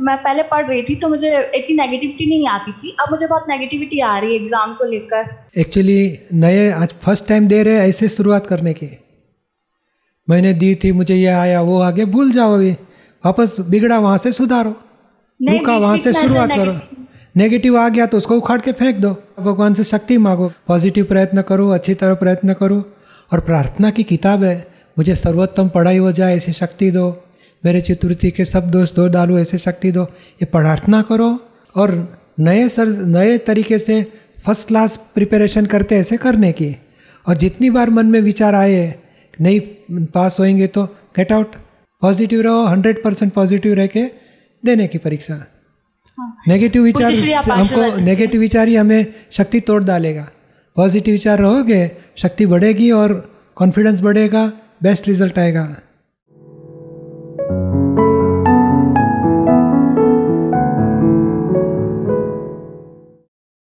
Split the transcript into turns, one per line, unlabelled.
मैं पहले पढ़ रही थी तो मुझे इतनी नेगेटिविटी नहीं आती थी। अब मुझे बहुत नेगेटिविटी आ रही है एग्ज़ाम को लेकर।
एक्चुअली नए आज फ़र्स्ट टाइम दे रहे ऐसे शुरुआत करने की। मैंने दी थी मुझे ये आया वो आ गया भूल जाओ अभी। वापस बिगड़ा वहाँ से सुधारो। रुका वहाँ से शुरुआत करो। नेगेटिव आ गया तो उसको उखाड़ के फेंक दो। भगवान से शक्ति मांगो पॉजिटिव प्रयत्न करो अच्छी तरह प्रयत्न करो। और प्रार्थना की किताब है मुझे सर्वोत्तम पढ़ाई हो जाए ऐसी शक्ति दो। मेरे चतुर्थी के सब दोष दो डालो ऐसे शक्ति दो। ये प्रार्थना करो और नए सर नए तरीके से फ़र्स्ट क्लास प्रिपरेशन करते ऐसे करने की। और जितनी बार मन में विचार आए नहीं पास होएँगे तो गेट आउट पॉजिटिव रहो हंड्रेड परसेंट पॉजिटिव रह के देने की परीक्षा। नेगेटिव विचार
आप
से हमको नेगेटिव विचार ही हमें शक्ति तोड़ डालेगा। पॉजिटिव विचार रहोगे शक्ति बढ़ेगी और कॉन्फिडेंस बढ़ेगा बेस्ट रिज़ल्ट आएगा।